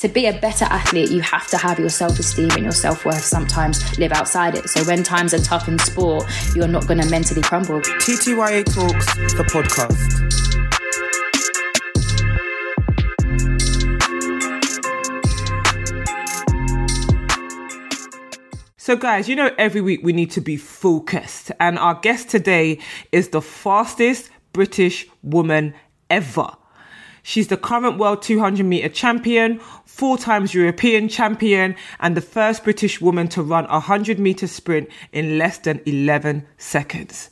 To be a better athlete, you have to have your self esteem and your self worth sometimes live outside it. So when times are tough in sport, you're not going to mentally crumble. TTYA Talks, the podcast. So, guys, you know, every week we need to be focused. And our guest today is the fastest British woman ever. She's the current world 200 meter champion, four times European champion, and the first British woman to run a 100 meter sprint in less than 11 seconds.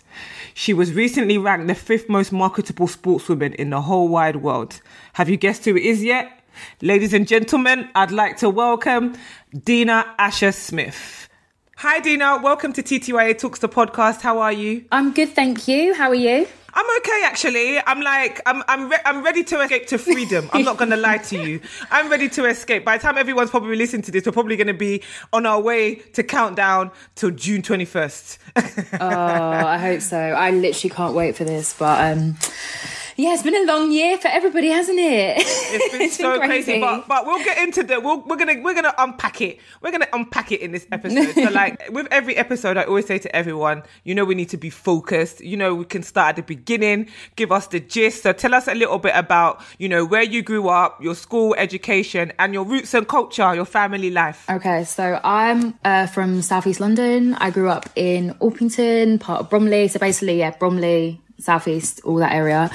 She was recently ranked the fifth most marketable sportswoman in the whole wide world. Have you guessed who it is yet? Ladies and gentlemen, I'd like to welcome Dina Asher Smith. Hi, Dina. Welcome to TTYA Talks the podcast. How are you? I'm good, thank you. How are you? I'm okay actually. I'm like I'm I'm re- I'm ready to escape to freedom. I'm not gonna lie to you. I'm ready to escape. By the time everyone's probably listening to this, we're probably gonna be on our way to countdown till June 21st. oh, I hope so. I literally can't wait for this, but um yeah, it's been a long year for everybody, hasn't it? It's been it's so been crazy. crazy. But but we'll get into the we'll, we're gonna we're gonna unpack it. We're gonna unpack it in this episode. so like with every episode, I always say to everyone, you know, we need to be focused. You know, we can start at the beginning, give us the gist. So tell us a little bit about you know where you grew up, your school education, and your roots and culture, your family life. Okay, so I'm uh, from Southeast London. I grew up in Orpington, part of Bromley. So basically, yeah, Bromley, southeast, all that area.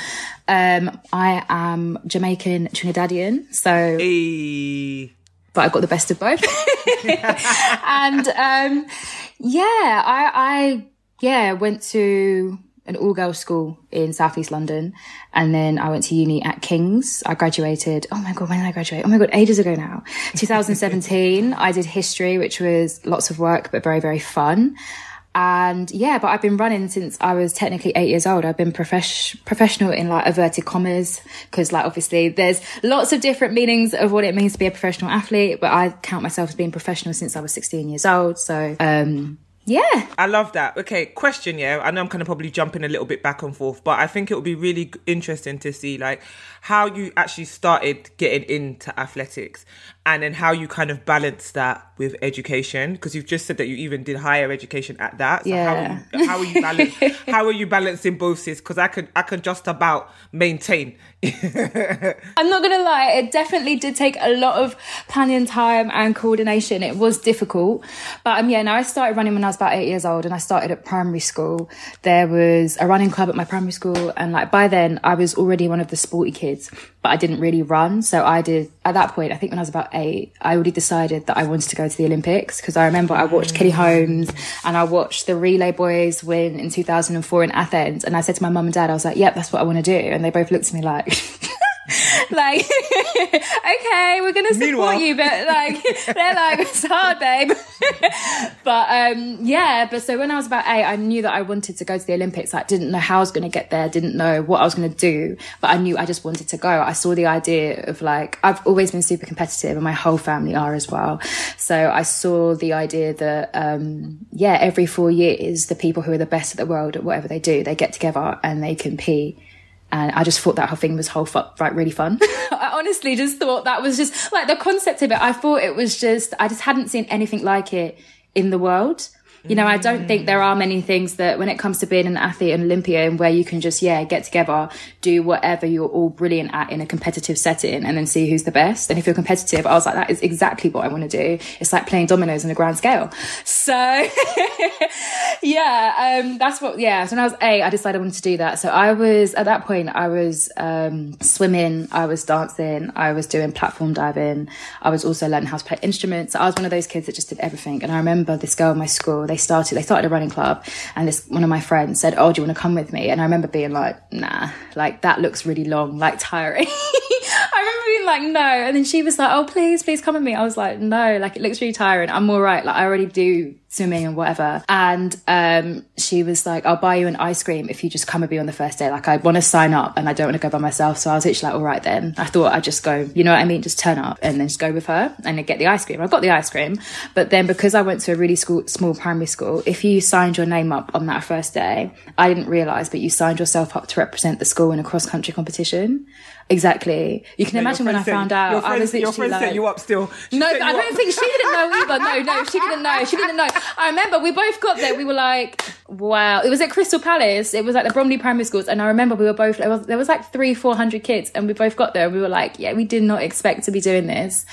Um, I am Jamaican Trinidadian, so. Hey. But I got the best of both, and um, yeah, I, I yeah went to an all girls school in southeast London, and then I went to uni at King's. I graduated. Oh my god, when did I graduate? Oh my god, ages ago now. 2017. I did history, which was lots of work but very very fun. And yeah, but I've been running since I was technically eight years old. I've been profesh- professional in like averted commas because like obviously there's lots of different meanings of what it means to be a professional athlete, but I count myself as being professional since I was 16 years old. So, um, yeah. I love that. Okay, question, yeah. I know I'm kind of probably jumping a little bit back and forth, but I think it would be really interesting to see like how you actually started getting into athletics and then how you kind of balance that with education because you've just said that you even did higher education at that. So yeah. how are you, how are you balance, how are you balancing both sis? Because i could i could just about maintain. I'm not gonna lie it definitely did take a lot of planning time and coordination. It was difficult but um yeah now i started running when i was about eight years old and i started at primary school. There was a running club at my primary school and like by then i was already one of the sporty kids but i didn't really run. So i did at that point i think when i was about eight, I already decided that I wanted to go to the Olympics because I remember I watched Kelly mm. Holmes and I watched the relay boys win in 2004 in Athens. And I said to my mum and dad, I was like, yep, that's what I want to do. And they both looked at me like, like, okay, we're gonna support Meanwhile. you, but like, they're like, it's hard, babe. but um, yeah, but so when I was about eight, I knew that I wanted to go to the Olympics. I didn't know how I was gonna get there, didn't know what I was gonna do, but I knew I just wanted to go. I saw the idea of like, I've always been super competitive, and my whole family are as well. So I saw the idea that um, yeah, every four years, the people who are the best at the world at whatever they do, they get together and they compete and I just thought that whole thing was whole fu- like really fun. I honestly just thought that was just like the concept of it. I thought it was just I just hadn't seen anything like it in the world. You know, I don't think there are many things that when it comes to being an athlete and Olympian where you can just, yeah, get together, do whatever you're all brilliant at in a competitive setting and then see who's the best. And if you're competitive, I was like, that is exactly what I want to do. It's like playing dominoes on a grand scale. So yeah, um, that's what, yeah. So when I was eight, I decided I wanted to do that. So I was, at that point, I was, um, swimming, I was dancing, I was doing platform diving. I was also learning how to play instruments. I was one of those kids that just did everything. And I remember this girl in my school, they started, they started a running club and this, one of my friends said, Oh, do you want to come with me? And I remember being like, nah, like that looks really long, like tiring. Like, no. And then she was like, oh, please, please come with me. I was like, no, like it looks really tiring. I'm all right. Like I already do swimming and whatever. And um, she was like, I'll buy you an ice cream if you just come with me on the first day. Like I want to sign up and I don't want to go by myself. So I was literally like, all right then. I thought I'd just go, you know what I mean? Just turn up and then just go with her and get the ice cream. I got the ice cream. But then because I went to a really school, small primary school, if you signed your name up on that first day, I didn't realize, but you signed yourself up to represent the school in a cross country competition. Exactly. You can Yeah, imagine when I said- found out, Your I friend, was your friend set you up still. She no, I don't think she didn't know either. No, no, she didn't know. She didn't know. I remember we both got there. We were like, wow. It was at Crystal Palace. It was at the Bromley Primary Schools. And I remember we were both, there was, there was like three, 400 kids. And we both got there. And we were like, yeah, we did not expect to be doing this.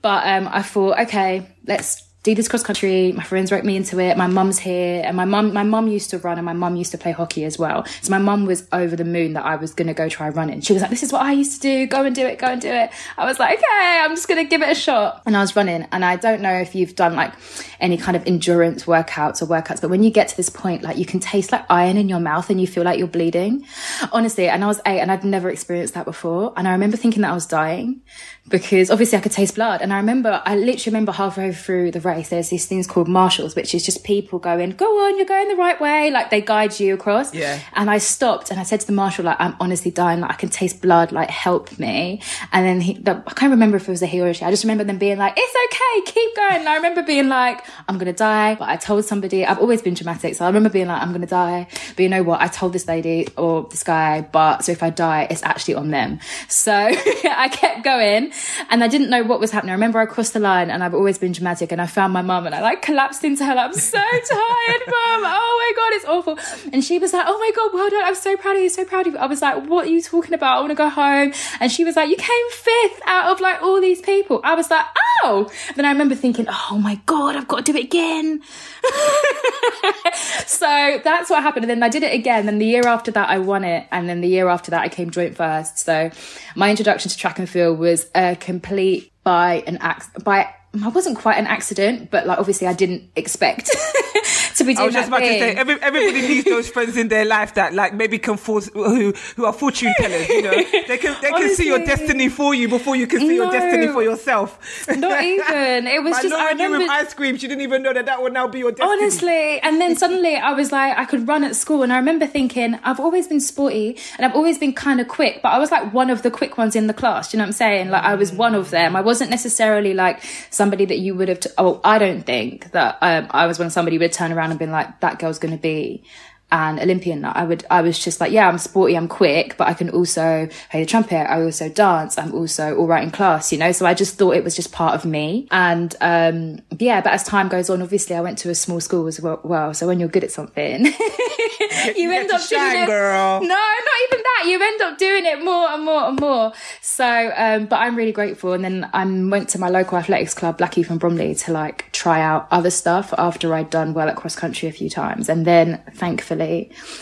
But um, I thought, okay, let's do this cross country. My friends wrote me into it. My mum's here, and my mum, my mum used to run, and my mum used to play hockey as well. So my mum was over the moon that I was going to go try running. She was like, "This is what I used to do. Go and do it. Go and do it." I was like, "Okay, I'm just going to give it a shot." And I was running, and I don't know if you've done like any kind of endurance workouts or workouts, but when you get to this point, like you can taste like iron in your mouth, and you feel like you're bleeding. Honestly, and I was eight, and I'd never experienced that before, and I remember thinking that I was dying because obviously I could taste blood. And I remember, I literally remember halfway through the race, there's these things called marshals, which is just people going, go on, you're going the right way. Like they guide you across. Yeah. And I stopped and I said to the marshal, like, I'm honestly dying. Like I can taste blood. Like help me. And then he, I can't remember if it was a he or a she. I just remember them being like, it's okay, keep going. And I remember being like, I'm going to die. But I told somebody, I've always been dramatic. So I remember being like, I'm going to die. But you know what? I told this lady or this guy, but so if I die, it's actually on them. So I kept going and I didn't know what was happening. I remember I crossed the line and I've always been dramatic and I found my mum and I like collapsed into her. Like, I'm so tired, mum. Oh my God, it's awful. And she was like, Oh my God, well done. I'm so proud of you. So proud of you. I was like, What are you talking about? I want to go home. And she was like, You came fifth out of like all these people. I was like, Oh. Then I remember thinking, Oh my God, I've got to do it again. so that's what happened. And then I did it again. Then the year after that, I won it. And then the year after that, I came joint first. So my introduction to track and field was a complete by an ac- by I wasn't quite an accident, but like obviously I didn't expect to be doing that. I was just about to say, every, everybody needs those friends in their life that like maybe can force who who are fortune tellers. You know, they can they can see your destiny for you before you can see your destiny for yourself. Not even. It was just I luring you with ice cream, she didn't even know that that would now be your destiny. Honestly, and then suddenly I was like, I could run at school, and I remember thinking, I've always been sporty, and I've always been kind of quick, but I was like one of the quick ones in the class. Do you know what I'm saying? Like I was mm. one of them. I wasn't necessarily like somebody that you would have. T- oh, I don't think that um, I was when somebody would turn around and been like, that girl's going to be an Olympian. I would, I was just like, yeah, I'm sporty, I'm quick, but I can also play the trumpet. I also dance. I'm also all right in class, you know? So I just thought it was just part of me. And, um, yeah, but as time goes on, obviously I went to a small school as well. so when you're good at something, you, end up doing shine, it. girl. No, not even that. You end up doing it more and more and more. So, um, but I'm really grateful. And then I went to my local athletics club, Blackheath and Bromley, to like try out other stuff after I'd done well at cross country a few times. And then thankfully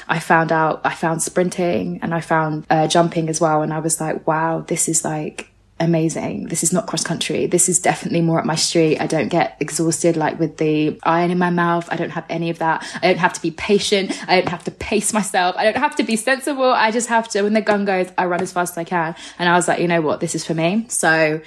I found out, I found sprinting and I found uh, jumping as well. And I was like, wow, this is like, amazing. This is not cross country. This is definitely more up my street. I don't get exhausted like with the iron in my mouth. I don't have any of that. I don't have to be patient. I don't have to pace myself. I don't have to be sensible. I just have to, when the gun goes, I run as fast as I can. And I was like, you know what? This is for me. So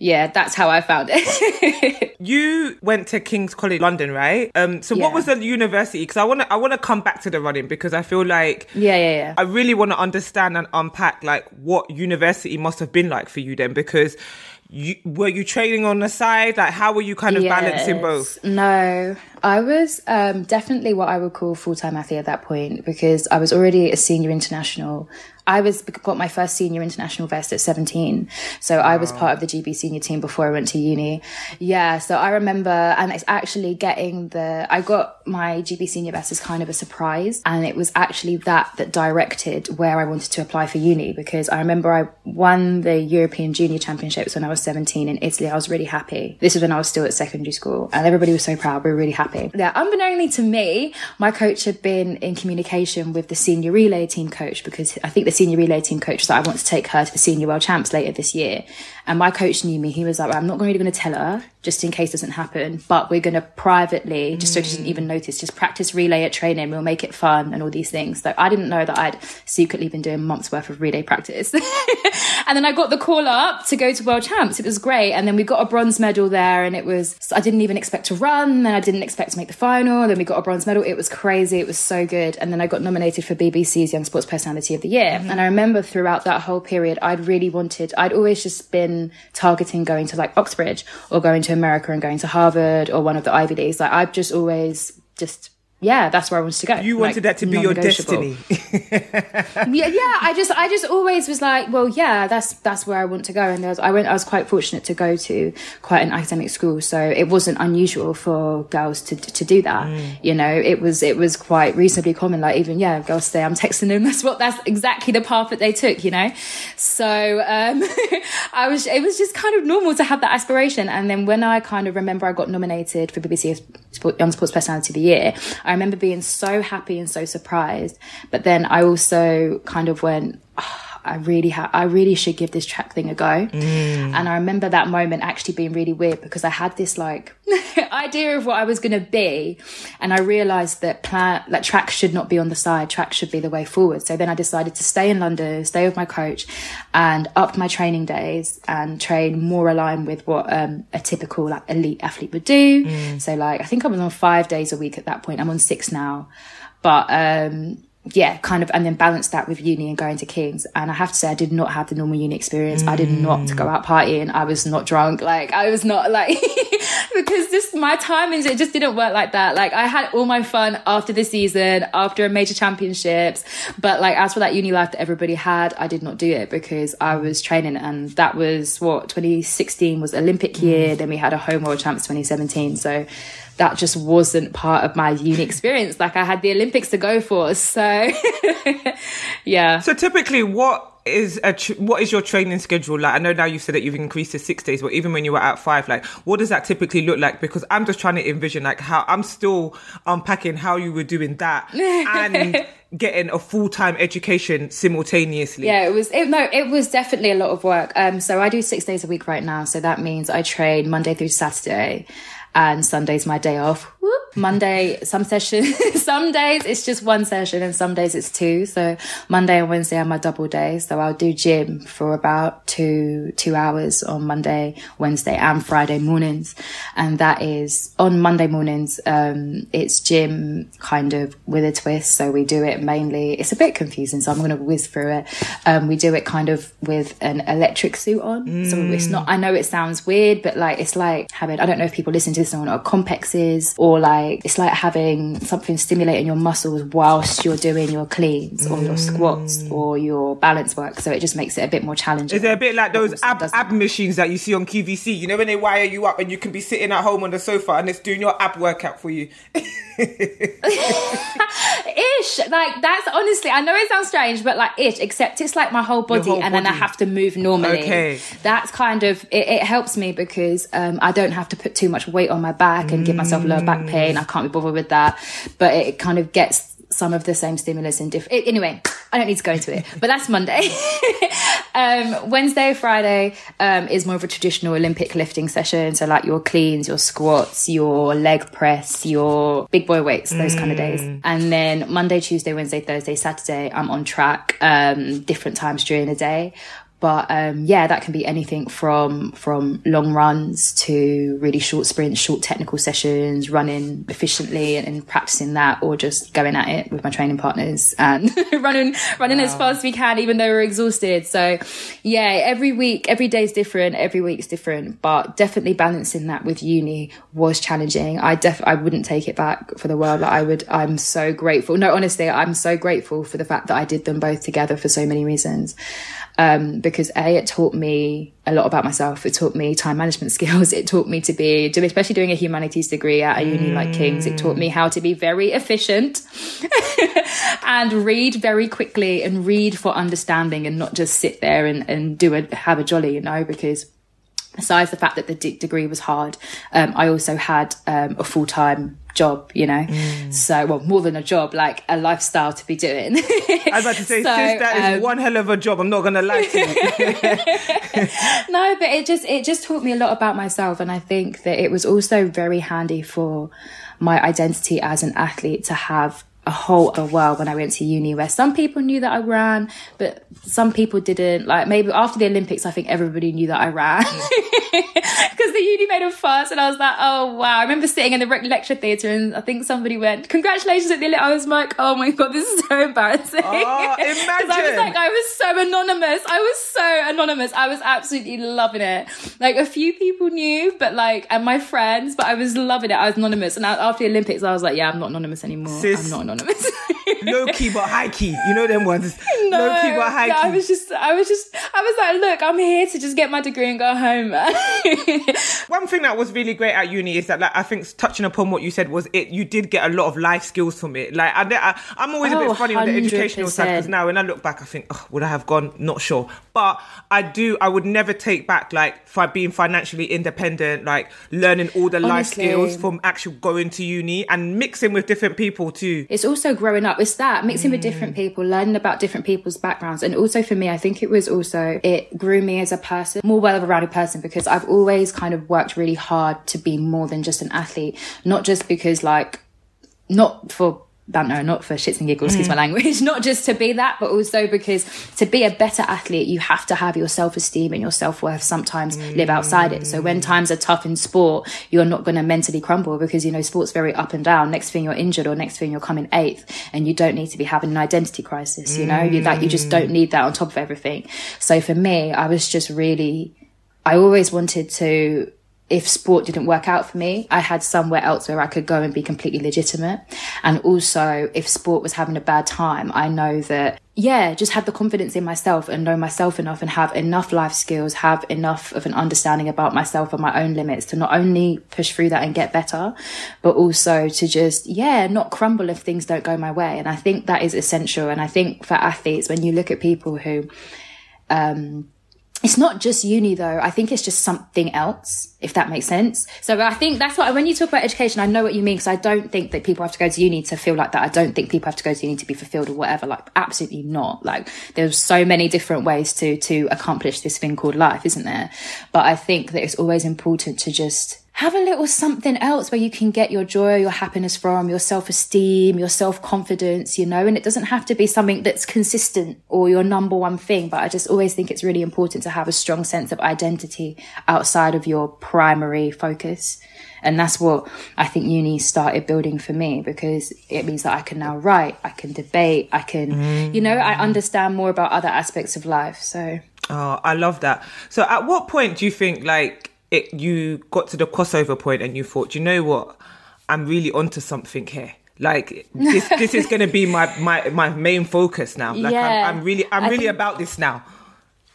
yeah, that's how I found it. You went to King's College London, right? Um, so Yeah. what was the university? Because I want to I want to come back to the running because I feel like yeah, yeah, yeah. I really want to understand and unpack like what university must have been like for you then because you were you training on the side like how were you kind of balancing both No, I was um, definitely what I would call full time athlete at that point because I was already a senior international. I was got my first senior international vest at 17. So I was part of the GB senior team before I went to uni. Yeah. So I remember, and it's actually getting the, I got my GB senior vest as kind of a surprise. And it was actually that that directed where I wanted to apply for uni because I remember I won the European Junior Championships when I was 17 in Italy. I was really happy. This was when I was still at secondary school and everybody was so proud. We were really happy. Yeah. Unbeknownly to me, my coach had been in communication with the senior relay team coach because I think the senior relay team coach was like, I want to take her to the senior world champs later this year. And my coach knew me. He was like, well, I'm not really going to tell her just in case it doesn't happen, but we're going to privately, just so she doesn't mm. even notice, just practice relay at training. We'll make it fun and all these things. So I didn't know that I'd secretly been doing months worth of relay practice. and then I got the call up to go to world champs. It was great. And then we got a bronze medal there and it was, I didn't even expect to run. Then I didn't expect to make the final. Then we got a bronze medal. It was crazy. It was so good. And then I got nominated for BBC's Young Sports Personality of the Year. Mm-hmm. And I remember throughout that whole period, I'd really wanted, I'd always just been targeting going to like Oxbridge or going to America and going to Harvard or one of the Ivy Leagues. Like I've just always just yeah, that's where I wanted to go. You wanted like, that to be your destiny. yeah, yeah. I just, I just always was like, well, yeah, that's that's where I want to go. And there was, I went, I was quite fortunate to go to quite an academic school, so it wasn't unusual for girls to to do that. Mm. You know, it was it was quite reasonably common. Like even yeah, girls say I'm texting them. That's what that's exactly the path that they took. You know, so um, I was, it was just kind of normal to have that aspiration. And then when I kind of remember I got nominated for BBC Young Sports Personality of the Year. I remember being so happy and so surprised. But then I also kind of went, oh, I really ha- I really should give this track thing a go. Mm. And I remember that moment actually being really weird because I had this like idea of what I was going to be, and I realised that plan that track should not be on the side. Track should be the way forward. So then I decided to stay in London, stay with my coach, and up my training days and train more aligned with what um, a typical like elite athlete would do. Mm. So like I think I was on five days a week at that point. I'm on six now, but um yeah, kind of, and then balance that with uni and going to King's. And I have to say, I did not have the normal uni experience. Mm. I did not go out partying. I was not drunk. Like, I was not like, because just my timings, it just didn't work like that. Like, I had all my fun after the season, after a major championships. But like, as for that uni life that everybody had, I did not do it because I was training. And that was what 2016 was Olympic year. Mm. Then we had a home world champs 2017. So, that just wasn't part of my uni experience. Like I had the Olympics to go for. So yeah. So typically what is a tr- what is your training schedule like? I know now you said that you've increased to six days, but even when you were at five, like what does that typically look like? Because I'm just trying to envision like how I'm still unpacking how you were doing that and getting a full time education simultaneously. Yeah, it was it, no, it was definitely a lot of work. Um, so I do six days a week right now, so that means I train Monday through Saturday and Sunday's my day off. Whoop. Monday, some sessions, some days it's just one session and some days it's two. So Monday and Wednesday are my double days. So I'll do gym for about two, two hours on Monday, Wednesday and Friday mornings. And that is on Monday mornings. Um, it's gym kind of with a twist. So we do it mainly, it's a bit confusing. So I'm going to whiz through it. Um, we do it kind of with an electric suit on. Mm. So it's not, I know it sounds weird, but like, it's like having, I don't know if people listen to or complexes or like, it's like having something stimulating your muscles whilst you're doing your cleans or your squats mm. or your balance work. So it just makes it a bit more challenging. Is it a bit like those ab, ab machines that you see on QVC? You know when they wire you up and you can be sitting at home on the sofa and it's doing your ab workout for you. ish like that's honestly i know it sounds strange but like ish except it's like my whole body whole and body. then i have to move normally okay that's kind of it, it helps me because um, i don't have to put too much weight on my back and give myself lower back pain i can't be bothered with that but it kind of gets some of the same stimulus in different. Anyway, I don't need to go into it, but that's Monday. um, Wednesday, Friday um, is more of a traditional Olympic lifting session. So, like your cleans, your squats, your leg press, your big boy weights, those mm. kind of days. Mm. And then Monday, Tuesday, Wednesday, Thursday, Saturday, I'm on track um, different times during the day. But um, yeah, that can be anything from from long runs to really short sprints, short technical sessions, running efficiently and, and practicing that, or just going at it with my training partners and running running wow. as fast as we can, even though we're exhausted. So yeah, every week, every day is different, every week's different, but definitely balancing that with uni was challenging. I def I wouldn't take it back for the world. Like I would. I'm so grateful. No, honestly, I'm so grateful for the fact that I did them both together for so many reasons um, because a it taught me a lot about myself. It taught me time management skills. It taught me to be, especially doing a humanities degree at a uni mm. like King's. It taught me how to be very efficient and read very quickly and read for understanding and not just sit there and, and do a have a jolly, you know, because besides the fact that the d- degree was hard, um, I also had um, a full time job, you know. Mm. So, well, more than a job, like a lifestyle to be doing. I was about to say, so, that um, is one hell of a job. I'm not going to lie to you. no, but it just it just taught me a lot about myself, and I think that it was also very handy for my identity as an athlete to have a whole other world when I went to uni where some people knew that I ran, but some people didn't. Like maybe after the Olympics, I think everybody knew that I ran. Hmm. Because the the uni made a fuss, and I was like, oh wow. I remember sitting in the lecture theatre, and I think somebody went, "Congratulations at the." I was like, oh my god, this is so embarrassing. Ah, oh, imagine. I was like, I was so anonymous. I was so anonymous. I was absolutely loving it. Like a few people knew, but like, and my friends, but I was loving it. I was anonymous, and after the Olympics, I was like, yeah, I'm not anonymous anymore. Sis, I'm not anonymous. Low key but high key. You know them ones. No, low key but high key. I was just, I was just, I was like, look, I'm here to just get my degree and go home. One thing that was really great at uni is that, like, I think touching upon what you said was it. You did get a lot of life skills from it. Like, I, am always oh, a bit oh, funny 100%. on the educational side because now when I look back, I think, oh, would I have gone? Not sure, but I do. I would never take back like for being financially independent, like learning all the Honestly. life skills from actual going to uni and mixing with different people too. It's also growing up. It's that mixing mm. with different people, learning about different people's backgrounds, and also for me, I think it was also it grew me as a person, more well-rounded person, because I've always kind of worked really hard to be more than just an athlete, not just because like not for banter, not for shits and giggles, excuse mm. my language, not just to be that, but also because to be a better athlete, you have to have your self esteem and your self worth sometimes mm. live outside it. So when mm. times are tough in sport, you're not going to mentally crumble because, you know, sport's very up and down. Next thing you're injured or next thing you're coming eighth and you don't need to be having an identity crisis, you know, mm. you, that you just don't need that on top of everything. So for me, I was just really, I always wanted to if sport didn't work out for me, I had somewhere else where I could go and be completely legitimate. And also, if sport was having a bad time, I know that, yeah, just have the confidence in myself and know myself enough and have enough life skills, have enough of an understanding about myself and my own limits to not only push through that and get better, but also to just, yeah, not crumble if things don't go my way. And I think that is essential. And I think for athletes, when you look at people who, um, it's not just uni though. I think it's just something else, if that makes sense. So I think that's what, when you talk about education, I know what you mean because I don't think that people have to go to uni to feel like that. I don't think people have to go to uni to be fulfilled or whatever. Like, absolutely not. Like, there's so many different ways to, to accomplish this thing called life, isn't there? But I think that it's always important to just have a little something else where you can get your joy, or your happiness from, your self esteem, your self confidence, you know, and it doesn't have to be something that's consistent or your number one thing. But I just always think it's really important to have a strong sense of identity outside of your primary focus. And that's what I think uni started building for me because it means that I can now write, I can debate, I can, mm. you know, I understand more about other aspects of life. So. Oh, I love that. So at what point do you think like it you got to the crossover point and you thought, you know what, I'm really onto something here. Like this, this is going to be my, my my main focus now. Like yeah, I'm, I'm really I'm really think, about this now.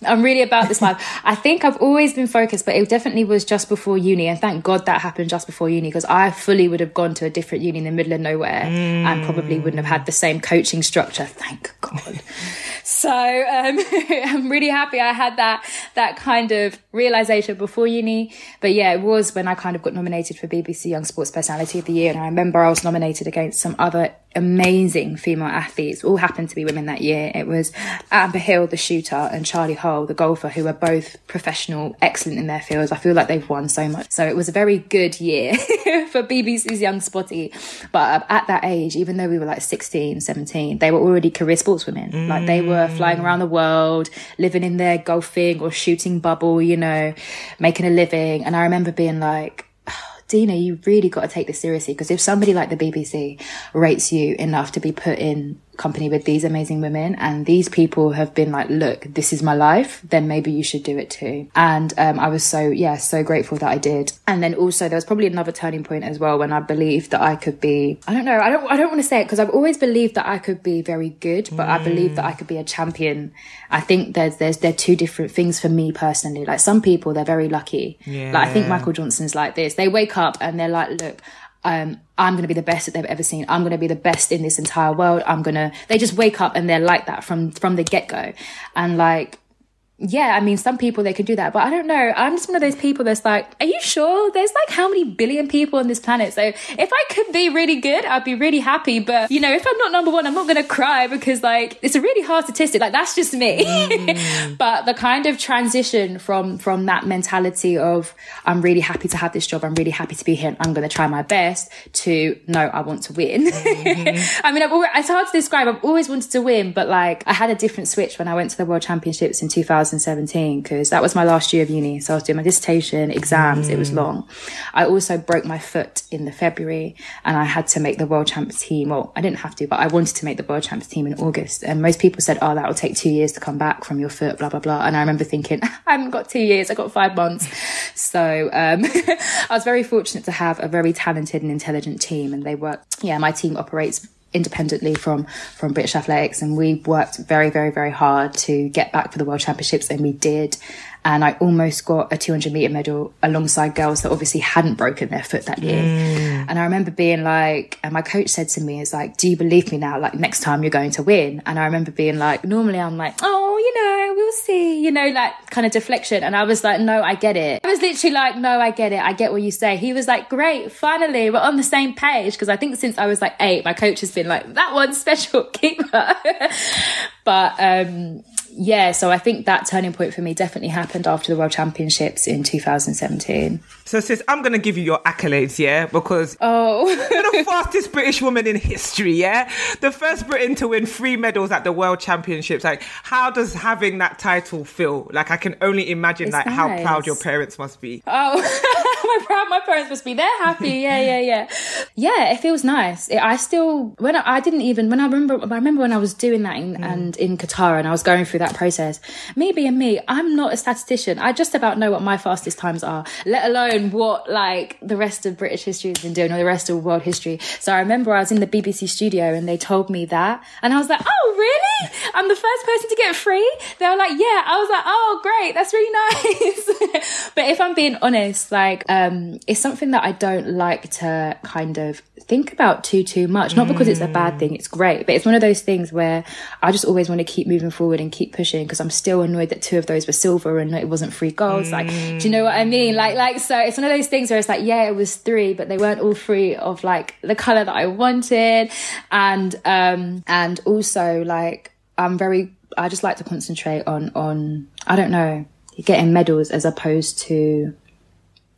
I'm really about this life. I think I've always been focused, but it definitely was just before uni. And thank God that happened just before uni because I fully would have gone to a different uni in the middle of nowhere mm. and probably wouldn't have had the same coaching structure. Thank God. So um, I'm really happy I had that that kind of realization before uni. But yeah, it was when I kind of got nominated for BBC Young Sports Personality of the Year, and I remember I was nominated against some other amazing female athletes. All happened to be women that year. It was Amber Hill, the shooter, and Charlie Hull, the golfer, who are both professional, excellent in their fields. I feel like they've won so much. So it was a very good year for BBC's Young Spotty. But um, at that age, even though we were like 16, 17, they were already career sportswomen. Mm. Like they were flying around the world, living in their golfing or shooting bubble, you know, making a living. And I remember being like, Dina, you really got to take this seriously because if somebody like the BBC rates you enough to be put in company with these amazing women and these people have been like look this is my life then maybe you should do it too. And um, i was so yeah so grateful that i did. And then also there was probably another turning point as well when i believed that i could be i don't know i don't i don't want to say it because i've always believed that i could be very good but mm. i believe that i could be a champion. I think there's there's there are two different things for me personally. Like some people they're very lucky. Yeah. like i think michael johnson's like this. They wake up and they're like look um, I'm going to be the best that they've ever seen. I'm going to be the best in this entire world. I'm going to, they just wake up and they're like that from, from the get go. And like, yeah, I mean, some people they can do that, but I don't know. I'm just one of those people that's like, are you sure? There's like how many billion people on this planet? So if I could be really good, I'd be really happy. But you know, if I'm not number one, I'm not going to cry because like it's a really hard statistic. Like that's just me. Mm. but the kind of transition from from that mentality of I'm really happy to have this job, I'm really happy to be here, and I'm going to try my best to no, I want to win. Mm-hmm. I mean, I've always, it's hard to describe. I've always wanted to win, but like I had a different switch when I went to the World Championships in 2000 2017 because that was my last year of uni. So I was doing my dissertation, exams, mm. it was mm. long. I also broke my foot in the February and I had to make the world champs team. Well, I didn't have to, but I wanted to make the world champs team in August. And most people said, oh, that will take two years to come back from your foot, blah, blah, blah. And I remember thinking, I haven't got two years, I got five months. So um, I was very fortunate to have a very talented and intelligent team and they work. Yeah, my team operates independently from from British Athletics, and we worked very, very, very hard to get back for the World Championships, and we did and I almost got a 200 meter medal alongside girls that obviously hadn't broken their foot that year. Mm. And I remember being like, and my coach said to me, "Is like, do you believe me now? Like next time you're going to win." And I remember being like, normally I'm like, "Oh, you know, we'll see," you know, like kind of deflection. And I was like, "No, I get it." I was literally like, "No, I get it. I get what you say." He was like, "Great, finally, we're on the same page." Because I think since I was like eight, my coach has been like, "That one's special, keeper." but um yeah, so I think that turning point for me definitely happened after the World Championships in 2017. So, sis, I'm going to give you your accolades, yeah? Because oh. you're the fastest British woman in history, yeah? The first Briton to win three medals at the World Championships. Like, how does having that title feel? Like, I can only imagine, it's like, nice. how proud your parents must be. Oh, my proud my parents must be. They're happy. Yeah, yeah, yeah. Yeah, it feels nice. It, I still, when I, I, didn't even, when I remember, I remember when I was doing that in, mm. and in Qatar and I was going through that that process. Me being me, I'm not a statistician. I just about know what my fastest times are, let alone what like the rest of British history has been doing or the rest of world history. So I remember I was in the BBC studio and they told me that and I was like, oh really? I'm the first person to get free? They were like, yeah. I was like, oh great, that's really nice. but if I'm being honest, like um, it's something that I don't like to kind of think about too too much. Not because it's a bad thing, it's great, but it's one of those things where I just always want to keep moving forward and keep pushing because I'm still annoyed that two of those were silver and it wasn't three golds. Mm. Like, do you know what I mean? Like, like so it's one of those things where it's like, yeah, it was three, but they weren't all three of like the color that I wanted, and um and also like I'm very I just like to concentrate on on I don't know getting medals as opposed to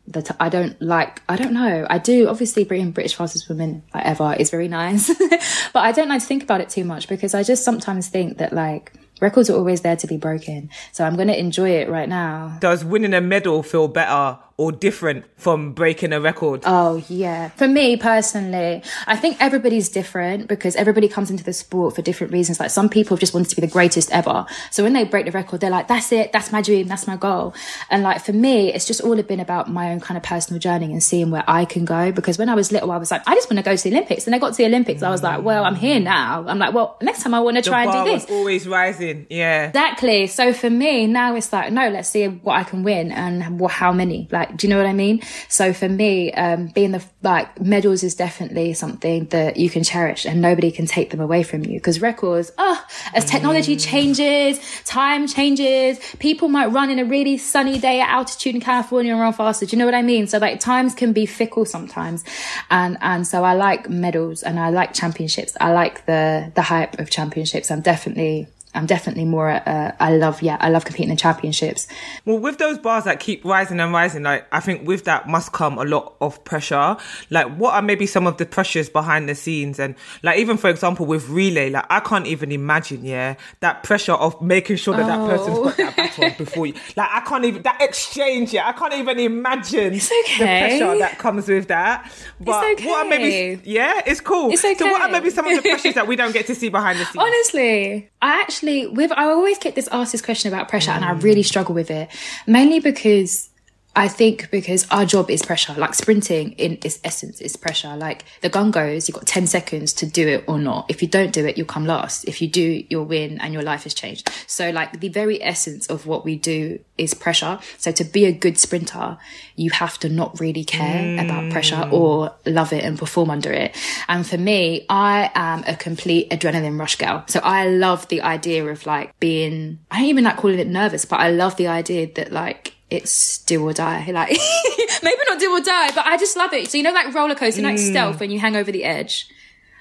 that I don't like. I don't know. I do obviously being British fastest woman like, ever is very nice, but I don't like to think about it too much because I just sometimes think that like records are always there to be broken. So I'm going to enjoy it right now. Does winning a medal feel better or different from breaking a record? Oh, yeah. For me personally, I think everybody's different because everybody comes into the sport for different reasons. Like some people just wanted to be the greatest ever. So when they break the record, they're like, that's it. That's my dream. That's my goal. And like for me, it's just all been about my own kind of personal journey and seeing where I can go. Because when I was little, I was like, I just want to go to the Olympics. And I got to the Olympics. I was like, well, I'm here now. I'm like, well, next time I want to try and do this. always rising. Yeah. Exactly. So for me, now it's like, no, let's see what I can win and how many. Like, like, do you know what I mean? So for me, um, being the, like, medals is definitely something that you can cherish and nobody can take them away from you. Cause records, oh, as technology mm. changes, time changes, people might run in a really sunny day at altitude in California and run faster. Do you know what I mean? So like times can be fickle sometimes. And, and so I like medals and I like championships. I like the, the hype of championships. I'm definitely I'm definitely more. Uh, I love, yeah, I love competing in championships. Well, with those bars that keep rising and rising, like I think with that must come a lot of pressure. Like, what are maybe some of the pressures behind the scenes? And like, even for example, with relay, like I can't even imagine, yeah, that pressure of making sure that oh. that person's got that baton before you. Like, I can't even that exchange, yeah, I can't even imagine okay. the pressure that comes with that. But it's okay. what are maybe, yeah, it's cool. It's okay. So, what are maybe some of the pressures that we don't get to see behind the scenes? Honestly, I actually actually with I always get this asked this question about pressure, mm. and I really struggle with it, mainly because I think because our job is pressure, like sprinting in its essence is pressure. Like the gun goes, you've got 10 seconds to do it or not. If you don't do it, you'll come last. If you do, you'll win and your life has changed. So like the very essence of what we do is pressure. So to be a good sprinter, you have to not really care mm. about pressure or love it and perform under it. And for me, I am a complete adrenaline rush girl. So I love the idea of like being, I don't even like calling it nervous, but I love the idea that like it's do or die. Like maybe not do or die, but I just love it. So you know, like roller coaster, mm. like stealth when you hang over the edge.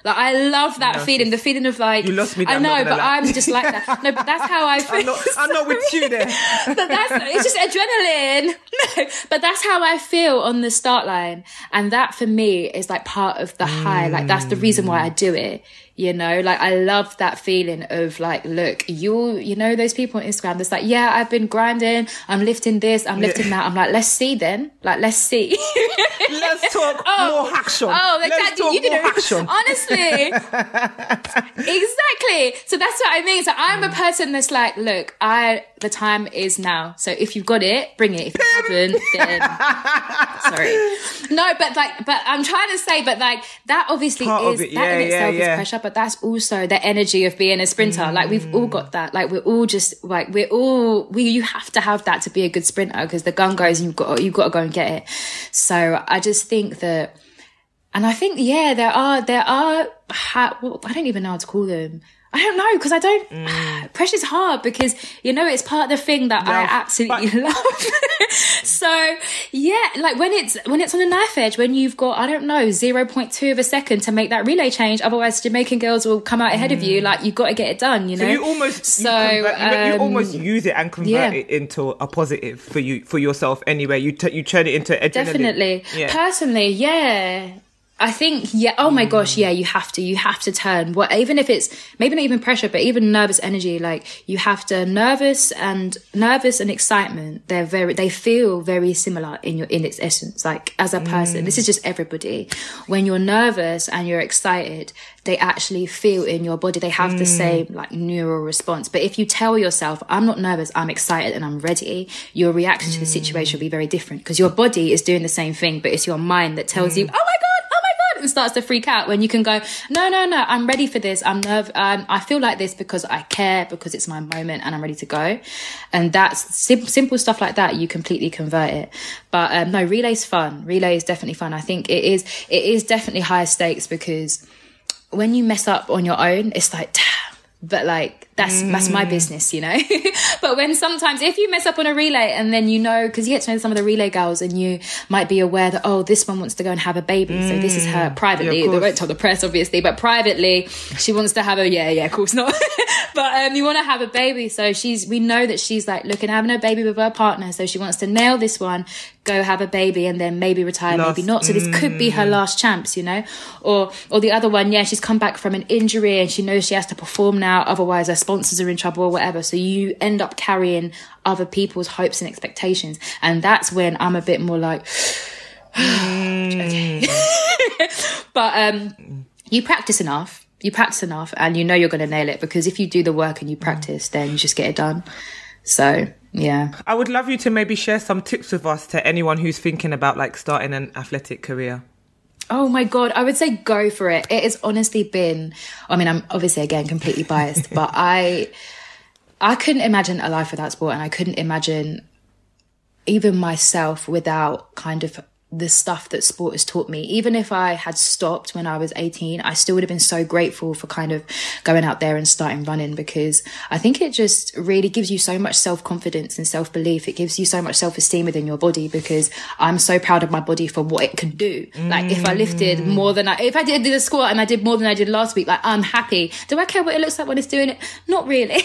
Like I love that feeling, the feeling of like you lost me. I know, but lie. I'm just like that. No, but that's how I feel. I'm not, I'm not with you there. but that's it's just adrenaline. No, but that's how I feel on the start line, and that for me is like part of the high. Like that's the reason why I do it you know like i love that feeling of like look you you know those people on instagram that's like yeah i've been grinding. I'm lifting this. I'm lifting that. I'm like let's see then. Like let's see. Let's talk oh, more action. Oh let's talk you more know, action. honestly. Exactly. So that's what i mean. So i'm a mm. person that's like look i the time is now so if you've got it bring it if you haven't then sorry no but like but i'm trying to say but like that obviously Part is that yeah, in itself yeah, yeah. is pressure but that's also the energy of being a sprinter. Mm. Like we've all got that. Like we're all just like we're all we you have to have that to be a good sprinter because the gun goes and you've got you've got to go and get it. So I just think that and I think yeah there are there are ha- well, I don't even know how to call them I don't know because I don't. Mm. Pressure's hard because you know it's part of the thing that I absolutely but- love. so yeah, like when it's when it's on a knife edge, when you've got I don't know zero point two of a second to make that relay change, otherwise Jamaican girls will come out ahead mm. of you. Mm. Like you've got to get it done. You know, so you almost so you, convert, you, um, almost use it and convert yeah. it into a positive for you for yourself anyway. You t- you turn it into adrenaline. Definitely, yeah. personally, yeah. I think, yeah. Oh my gosh, yeah. You have to. You have to turn. What, even if it's maybe not even pressure, but even nervous energy. Like you have to nervous and nervous and excitement. They're very. They feel very similar in your in its essence. Like as a person, mm. this is just everybody. When you're nervous and you're excited, they actually feel in your body. They have mm. the same like neural response. But if you tell yourself, "I'm not nervous. I'm excited and I'm ready," your reaction mm. to the situation will be very different because your body is doing the same thing, but it's your mind that tells you, mm. "Oh my god." And starts to freak out when you can go, no, no, no, I'm ready for this. I'm nerve. Um, I feel like this because I care, because it's my moment and I'm ready to go. And that's sim- simple stuff like that. You completely convert it. But um, no, relay's fun. Relay is definitely fun. I think it is, it is definitely higher stakes because when you mess up on your own, it's like, damn, but like that's mm. that's my mm. business you know but when sometimes if you mess up on a relay and then you know because you get to know some of the relay girls and you might be aware that oh this one wants to go and have a baby mm. so this is her mm. privately yeah, they won't tell the press obviously but privately she wants to have a yeah yeah of course not but um you want to have a baby so she's we know that she's like looking having a baby with her partner so she wants to nail this one go have a baby and then maybe retire, last, maybe not. So this could be her mm. last chance, you know? Or or the other one, yeah, she's come back from an injury and she knows she has to perform now, otherwise her sponsors are in trouble or whatever. So you end up carrying other people's hopes and expectations. And that's when I'm a bit more like but um you practice enough. You practice enough and you know you're gonna nail it because if you do the work and you practice, then you just get it done. So yeah. I would love you to maybe share some tips with us to anyone who's thinking about like starting an athletic career. Oh my god, I would say go for it. It has honestly been I mean, I'm obviously again completely biased, but I I couldn't imagine a life without sport and I couldn't imagine even myself without kind of the stuff that sport has taught me. Even if I had stopped when I was 18, I still would have been so grateful for kind of going out there and starting running because I think it just really gives you so much self confidence and self belief. It gives you so much self esteem within your body because I'm so proud of my body for what it can do. Like if I lifted mm. more than I, if I did, did a squat and I did more than I did last week, like I'm happy. Do I care what it looks like when it's doing it? Not really.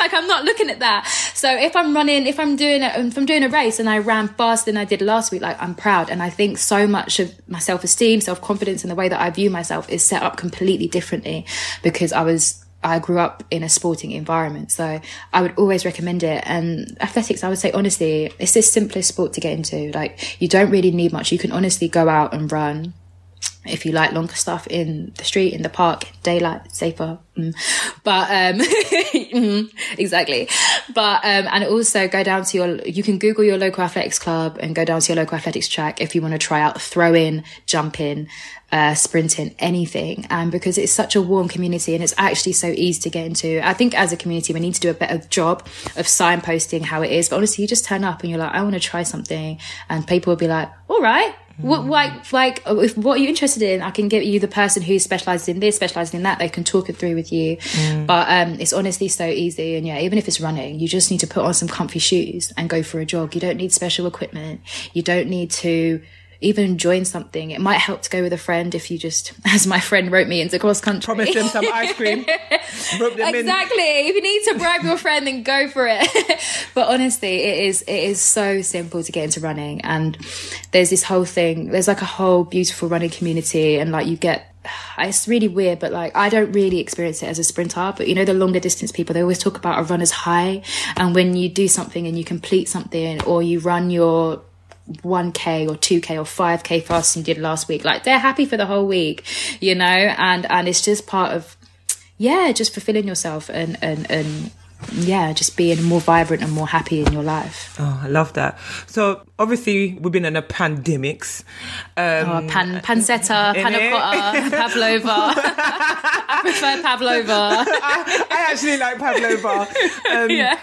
like I'm not looking at that. So if I'm running, if I'm doing it, if I'm doing a race and I ran faster than I did last week, like I'm proud proud. And I think so much of my self esteem, self confidence, and the way that I view myself is set up completely differently because I was I grew up in a sporting environment. So I would always recommend it. And athletics, I would say honestly, it's the simplest sport to get into. Like you don't really need much. You can honestly go out and run if you like longer stuff in the street, in the park, daylight, safer. Mm. But, um, mm, exactly. But, um, and also go down to your, you can Google your local athletics club and go down to your local athletics track if you want to try out throwing, jumping, uh, sprinting, anything. And um, because it's such a warm community and it's actually so easy to get into. I think as a community, we need to do a better job of signposting how it is. But honestly, you just turn up and you're like, I want to try something. And people will be like, all right, what, like, like, if what are you interested in? I can get you the person who specializes in this, specializes in that. They can talk it through with you. Mm. But um, it's honestly so easy. And yeah, even if it's running, you just need to put on some comfy shoes and go for a jog. You don't need special equipment. You don't need to even join something. It might help to go with a friend if you just, as my friend wrote me into cross country. Promise them some ice cream. exactly. In. If you need to bribe your friend, then go for it. but honestly, it is it is so simple to get into running, and there's this whole thing. There's like a whole beautiful running community, and like you get it's really weird, but like I don't really experience it as a sprinter. But you know, the longer distance people, they always talk about a runner's high. And when you do something and you complete something or you run your 1k or 2k or 5k faster than you did last week. Like they're happy for the whole week you know? And and it's just part of yeah just fulfilling yourself and and and yeah, just being more vibrant and more happy in your life. Oh, I love that. So obviously we've been in a pandemics. Um, oh, pan, pancetta, panna cotta, pavlova. I prefer pavlova. I, I, actually like pavlova. Um, yeah.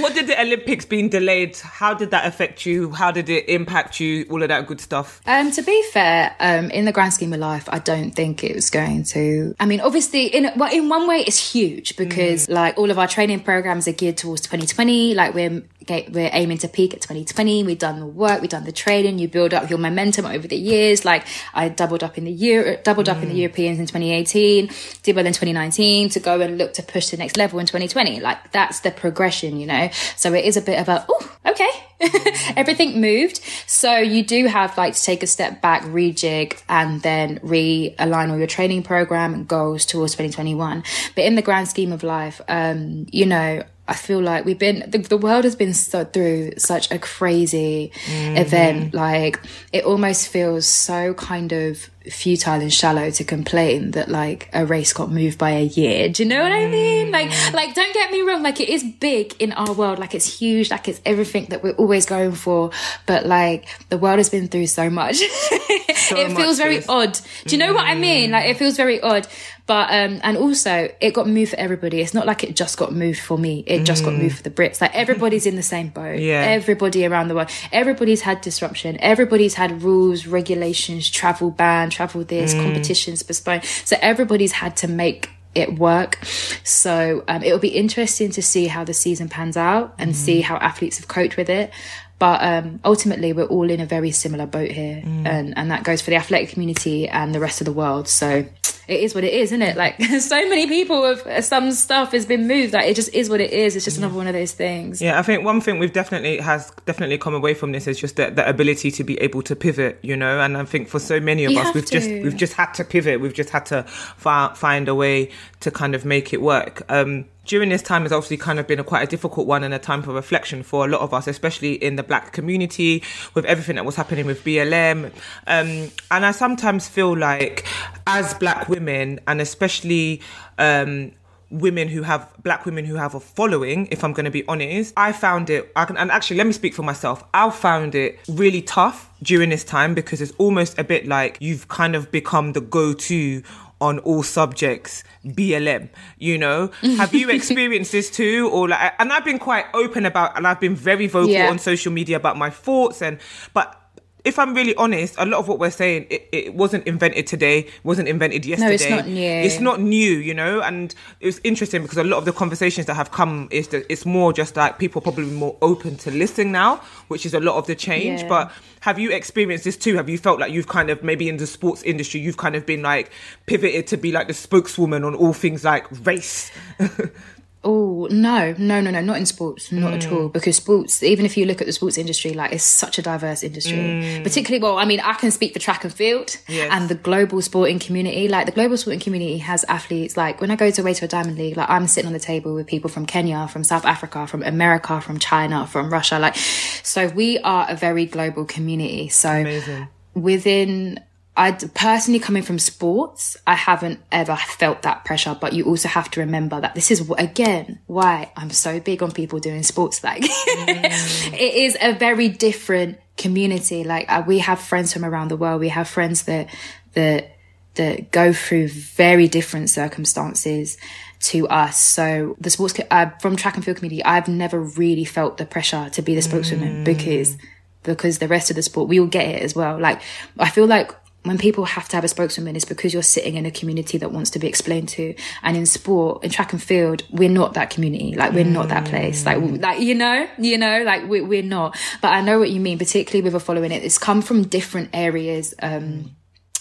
What did the Olympics being delayed? How did that affect you? How did it impact you? All of that good stuff. Um, to be fair, um, in the grand scheme of life, I don't think it was going to. I mean, obviously, in well, in one way, it's huge because mm. like all of our training programs are geared towards 2020. Like we're we're aiming to peak at 2020. We've done the work, we've done the training. You build up your momentum over the years. Like I doubled up in the year, doubled up mm. in the mm. Europeans in 2018, did well in 2019 to go and look to push the next level in 2020. Like that's the progression, you know. So it is a bit of a oh, okay, everything moved. So you do have like to take a step back, rejig, and then realign all your training program and goals towards 2021. But in the grand scheme of life, um, you know, I feel like we've been the, the world has been so, through such a crazy mm-hmm. event. Like it almost feels so kind of futile and shallow to complain that like a race got moved by a year. Do you know what I mean? Like, mm. like don't get me wrong. Like it is big in our world. Like it's huge. Like it's everything that we're always going for. But like the world has been through so much. so it feels very odd. Do you know mm. what I mean? Like it feels very odd. But um, and also it got moved for everybody. It's not like it just got moved for me. It just mm. got moved for the Brits. Like everybody's in the same boat. Yeah. Everybody around the world. Everybody's had disruption. Everybody's had rules, regulations, travel ban, travel this, mm. competitions postponed. So everybody's had to make it work. So um, it'll be interesting to see how the season pans out and mm. see how athletes have coped with it. But um, ultimately, we're all in a very similar boat here, mm. and and that goes for the athletic community and the rest of the world. So it is what it is, isn't it? Like so many people have some stuff has been moved. Like it just is what it is. It's just another one of those things. Yeah, I think one thing we've definitely has definitely come away from this is just that the ability to be able to pivot. You know, and I think for so many of you us, we've to. just we've just had to pivot. We've just had to fi- find a way to kind of make it work. Um, during this time has obviously kind of been a quite a difficult one and a time for reflection for a lot of us, especially in the black community with everything that was happening with BLM. Um, and I sometimes feel like as black women and especially, um, women who have black women who have a following if i'm going to be honest i found it I can, and actually let me speak for myself i found it really tough during this time because it's almost a bit like you've kind of become the go-to on all subjects BLM, you know? Have you experienced this too? Or like, and I've been quite open about, and I've been very vocal yeah. on social media about my thoughts and, but if I'm really honest, a lot of what we're saying, it, it wasn't invented today, wasn't invented yesterday. No, it's not new. It's not new, you know. And it was interesting because a lot of the conversations that have come is that it's more just like people probably more open to listening now, which is a lot of the change. Yeah. But have you experienced this too? Have you felt like you've kind of maybe in the sports industry, you've kind of been like pivoted to be like the spokeswoman on all things like race? Oh no, no, no, no, not in sports, not mm. at all. Because sports, even if you look at the sports industry, like it's such a diverse industry. Mm. Particularly, well, I mean, I can speak for track and field yes. and the global sporting community. Like the global sporting community has athletes. Like when I go to away to a diamond league, like I'm sitting on the table with people from Kenya, from South Africa, from America, from China, from Russia. Like, so we are a very global community. So Amazing. within I personally coming from sports, I haven't ever felt that pressure, but you also have to remember that this is again why I'm so big on people doing sports. Like mm. it is a very different community. Like uh, we have friends from around the world. We have friends that, that, that go through very different circumstances to us. So the sports, uh, from track and field community, I've never really felt the pressure to be the spokeswoman mm. because because the rest of the sport we all get it as well. Like I feel like when people have to have a spokeswoman, it's because you're sitting in a community that wants to be explained to. And in sport, in track and field, we're not that community. Like we're mm. not that place. Like, like you know, you know, like we, we're not. But I know what you mean, particularly with a following it. It's come from different areas. Um,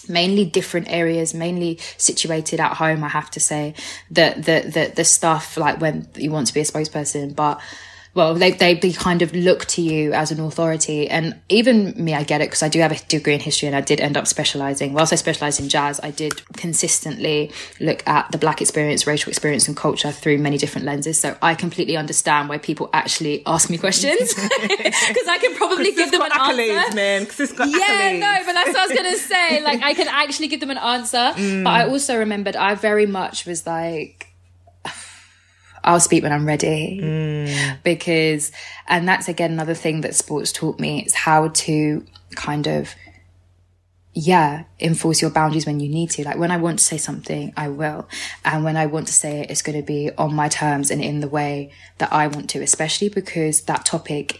mainly different areas, mainly situated at home. I have to say that the the the stuff like when you want to be a spokesperson, but well, they, they, they kind of look to you as an authority. And even me, I get it because I do have a degree in history and I did end up specializing. Whilst I specialized in jazz, I did consistently look at the black experience, racial experience, and culture through many different lenses. So I completely understand why people actually ask me questions because I can probably give them an accolades, answer. man. It's got Yeah, accolades. no, but that's what I was gonna say. Like, I can actually give them an answer. Mm. But I also remembered I very much was like, I'll speak when I'm ready. Mm. Because, and that's again another thing that sports taught me is how to kind of, yeah, enforce your boundaries when you need to. Like when I want to say something, I will. And when I want to say it, it's going to be on my terms and in the way that I want to, especially because that topic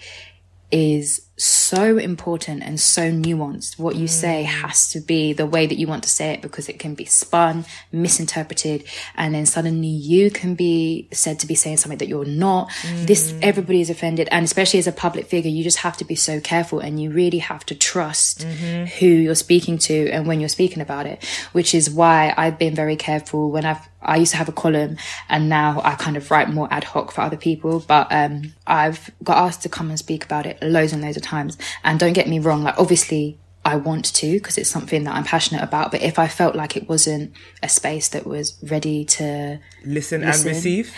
is so important and so nuanced. What you say mm. has to be the way that you want to say it because it can be spun, misinterpreted, and then suddenly you can be said to be saying something that you're not. This, mm. everybody is offended. And especially as a public figure, you just have to be so careful and you really have to trust mm-hmm. who you're speaking to and when you're speaking about it, which is why I've been very careful when I've I used to have a column and now I kind of write more ad hoc for other people. But um, I've got asked to come and speak about it loads and loads of times. And don't get me wrong, like obviously I want to because it's something that I'm passionate about. But if I felt like it wasn't a space that was ready to Listen, Listen. and receive.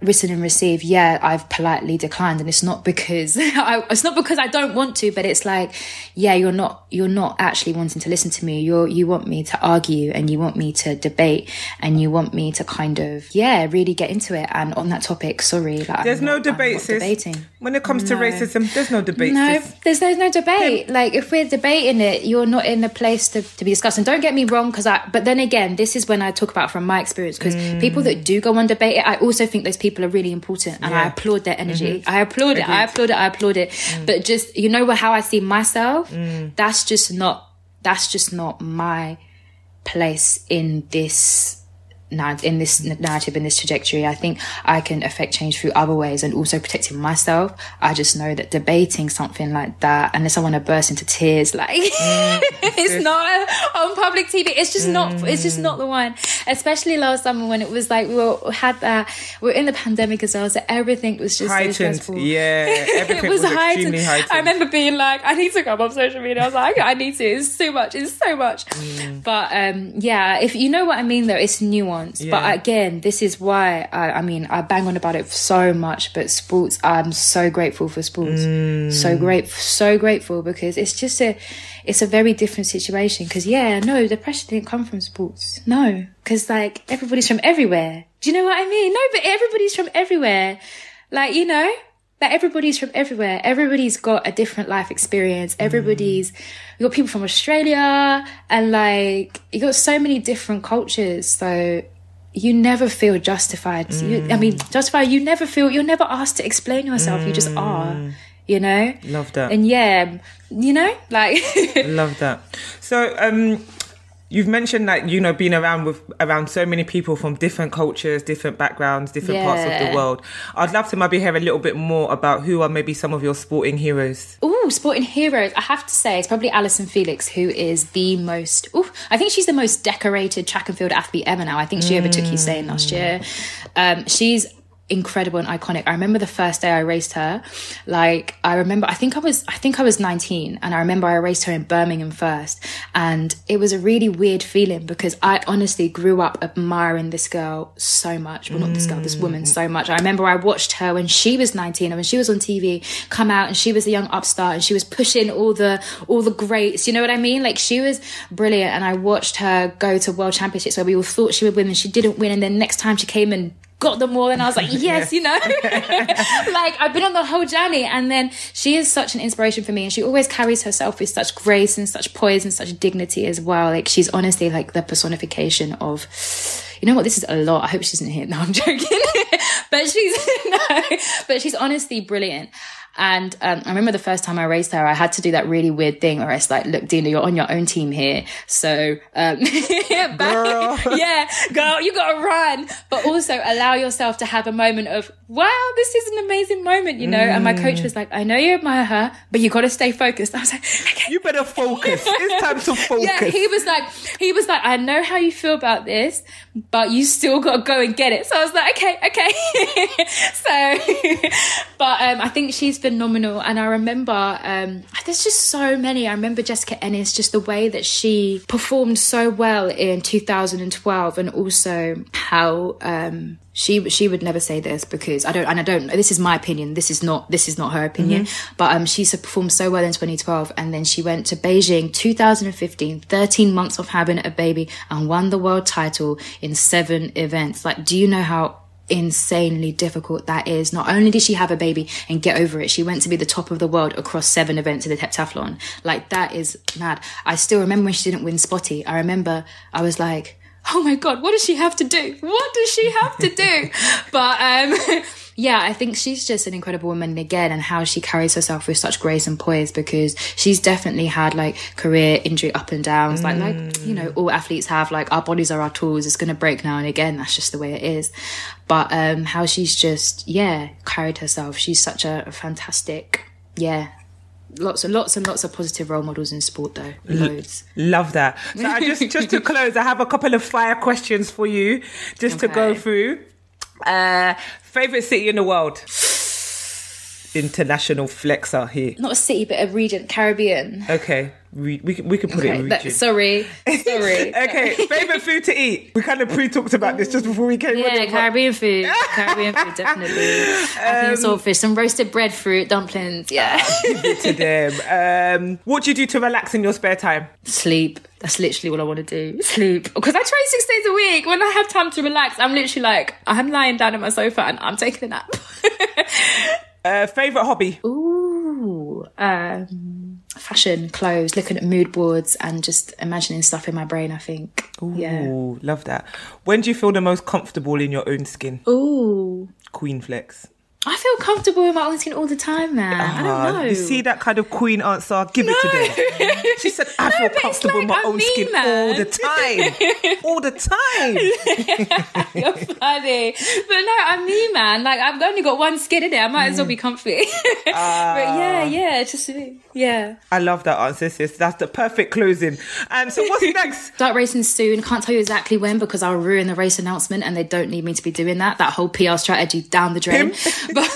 Listen and receive, yeah, I've politely declined, and it's not because I, it's not because I don't want to, but it's like, yeah, you're not you're not actually wanting to listen to me. You're you want me to argue, and you want me to debate, and you want me to kind of yeah, really get into it. And on that topic, sorry, like, There's I'm no not- debate, sis. debating. When it comes to racism, there's no debate, No, there's there's no debate. Like if we're debating it, you're not in a place to, to be discussing. Don't get me wrong, because I. But then again, this is when I talk about from my experience. Because mm. people that do go on debate it, I also think those people are really important, and I applaud their energy. Mm-hmm. I applaud it. I applaud it. I applaud it. But just you know? How I see myself, mm. that's just not. That's just not my place in this in this narrative in this trajectory i think i can affect change through other ways and also protecting myself i just know that debating something like that unless i want to burst into tears like it's not on public tv it's just not it's just not the one especially last summer when it was like we were had that we are in the pandemic as well so everything was just so Heightened. stressful Yeah, everything it was, was, heightened. heightened. I remember being like, I need to come on social media. I was like, I need to. It's too much. It's so much. Mm. But um, yeah, if you know what I mean, though, it's nuanced. Yeah. But again, this is why I, I mean, I bang on about it so much. But sports, I'm so grateful for sports. Mm. So great, so grateful because it's just a, it's a very different situation. Because yeah, no, the pressure didn't come from sports. No, because like everybody's from everywhere. Do you know what I mean? No, but everybody's from everywhere. Like you know, like everybody's from everywhere. Everybody's got a different life experience. Mm. Everybody's you got people from Australia and like you got so many different cultures. So you never feel justified. You, I mean, mm. justified. You never feel. You're never asked to explain yourself. You just are. Mm. You know. Love that. And yeah, you know, like Love that. So, um, you've mentioned that you know being around with around so many people from different cultures, different backgrounds, different parts of the world. I'd love to maybe hear a little bit more about who are maybe some of your sporting heroes. Ooh, sporting heroes. I have to say, it's probably Allyson Felix, who is the most. Ooh, I think she's the most decorated track and field athlete ever now. I think she overtook Usain last year. Um, she's incredible and iconic. I remember the first day I raced her. Like I remember, I think I was, I think I was 19, and I remember I raced her in Birmingham first, and it was a really weird feeling because I honestly grew up admiring this girl so much. Well, not this girl, this woman so mm. much. I remember I watched her when she was 19 and when she was on TV come out and she was a young upstart and she was pushing all the all the greats. You know what I mean? Like she was brilliant, and I watched her go to world championships where we all thought she would win and she didn't win, and then next time she came and got them all and I was like, yes, you know, like I've been on the whole journey. And then she is such an inspiration for me. And she always carries herself with such grace and such poise and such dignity as well. Like she's honestly like the personification of, you know what, this is a lot. I hope she isn't here. No, I'm joking. but she's, no, but she's honestly brilliant. And um, I remember the first time I raced her, I had to do that really weird thing where it's like, look, Dina, you're on your own team here. So, um, Girl. yeah, girl, you gotta run, but also allow yourself to have a moment of, wow, this is an amazing moment, you know? And my coach was like, I know you admire her, but you gotta stay focused. I was like, okay. You better focus. It's time to focus. Yeah, he was like, he was like, I know how you feel about this, but you still got to go and get it. So I was like, okay, okay. so, but um, I think she's phenomenal, and I remember um, there's just so many. I remember Jessica Ennis, just the way that she performed so well in 2012, and also how. Um, she she would never say this because I don't and I don't this is my opinion this is not this is not her opinion but um she performed so well in 2012 and then she went to Beijing 2015 13 months of having a baby and won the world title in seven events like do you know how insanely difficult that is. Not only did she have a baby and get over it she went to be the top of the world across seven events in the heptathlon. Like that is mad. I still remember when she didn't win SPOTY. I remember I was like oh my god what does she have to do? What does she have to do? But um yeah i think she's just an incredible woman again and how she carries herself with such grace and poise because she's definitely had like career injury up and downs. Like like you know all athletes have like our bodies are our tools. It's going to break now and again. That's just the way it is. But um how she's just yeah carried herself. She's such a, a fantastic yeah lots and lots and lots of positive role models in sport though loads Love that. So I just just to close, I have a couple of fire questions for you, just to go through. Uh, favorite city in the world? International flexer here. not a city but a region caribbean Okay, we we can put it in that- sorry, sorry. okay, favorite food to eat. We kind of pre-talked about this just before we came. Yeah, but- Caribbean food. Caribbean food, definitely. I think saltfish, some roasted breadfruit, dumplings. Yeah. to them. Um, what do you do to relax in your spare time? Sleep. That's literally what I want to do. Sleep. Because I train six days a week. When I have time to relax, I'm literally like, I'm lying down on my sofa and I'm taking a nap. Uh, favorite hobby? Ooh. Um, fashion, clothes, looking at mood boards and just imagining stuff in my brain, I think. Yeah. Ooh, love that. When do you feel the most comfortable in your own skin? Ooh. Queen flex. I feel comfortable in my own skin all the time, man. I Ah, don't know. You see that kind of queen answer? Give it to them. She said, I feel comfortable in like my I'm own skin man. all the time. all the time. You're funny. But no, I'm me, man. Like, I've only got one skin in it. I might as well mm. be comfy. but yeah, ah. yeah, it's just, yeah. I love that answer, sis. That's the perfect closing. And so what's next? Start racing soon. Can't tell you exactly when because I'll ruin the race announcement and they don't need me to be doing that. That whole PR strategy down the drain. but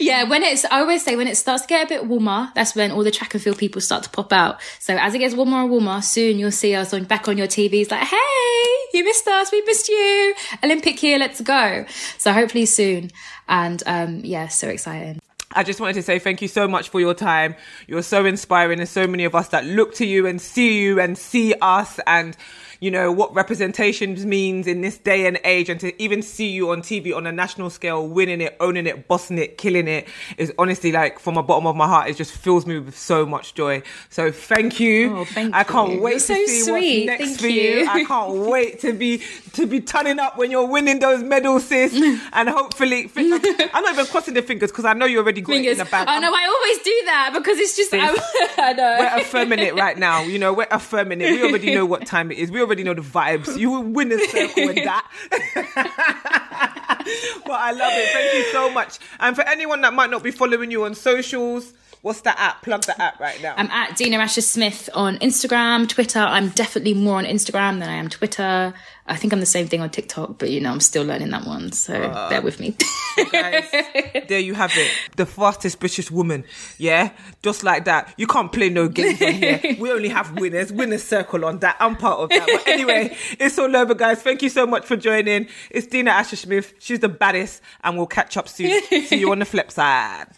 yeah, when it's, I always say when it starts to get a bit warmer, that's when all the track and field people start to pop out. So as it gets warmer and warmer, soon you'll see us on back on your TVs like, hey, you missed us, we missed you. Olympic year, let's go. So hopefully soon. And um, yeah, so exciting. I just wanted to say thank you so much for your time. You're so inspiring. There's so many of us that look to you and see you and see us and you know what representation means in this day and age and to even see you on TV on a national scale winning it owning it bossing it killing it is honestly like from the bottom of my heart it just fills me with so much joy so thank you Oh, thank I can't you. wait You're to so see sweet. what's next Thank for you. you. I can't wait to be to be turning up when you're winning those medals sis and hopefully I'm not even crossing the fingers because I know you already got it in the bag I know I always do that because it's just, I, I know. we're affirming it right now. You know, we're affirming it. We already know what time it is. We already know the vibes. You will win a circle with that. but I love it. Thank you so much. And for anyone that might not be following you on socials, what's the app? Plug the app right now. I'm at Dina Asher Smith on Instagram, Twitter. I'm definitely more on Instagram than I am Twitter. I think I'm the same thing on TikTok, but you know, I'm still learning that one. So uh, bear with me. Guys, there you have it. The fastest British woman. Yeah? Just like that. You can't play no games on here. We only have winners. Winners circle on that. I'm part of that. But anyway, it's all over, guys. Thank you so much for joining. It's Dina Asher Smith. She's the baddest, and we'll catch up soon. See you on the flip side.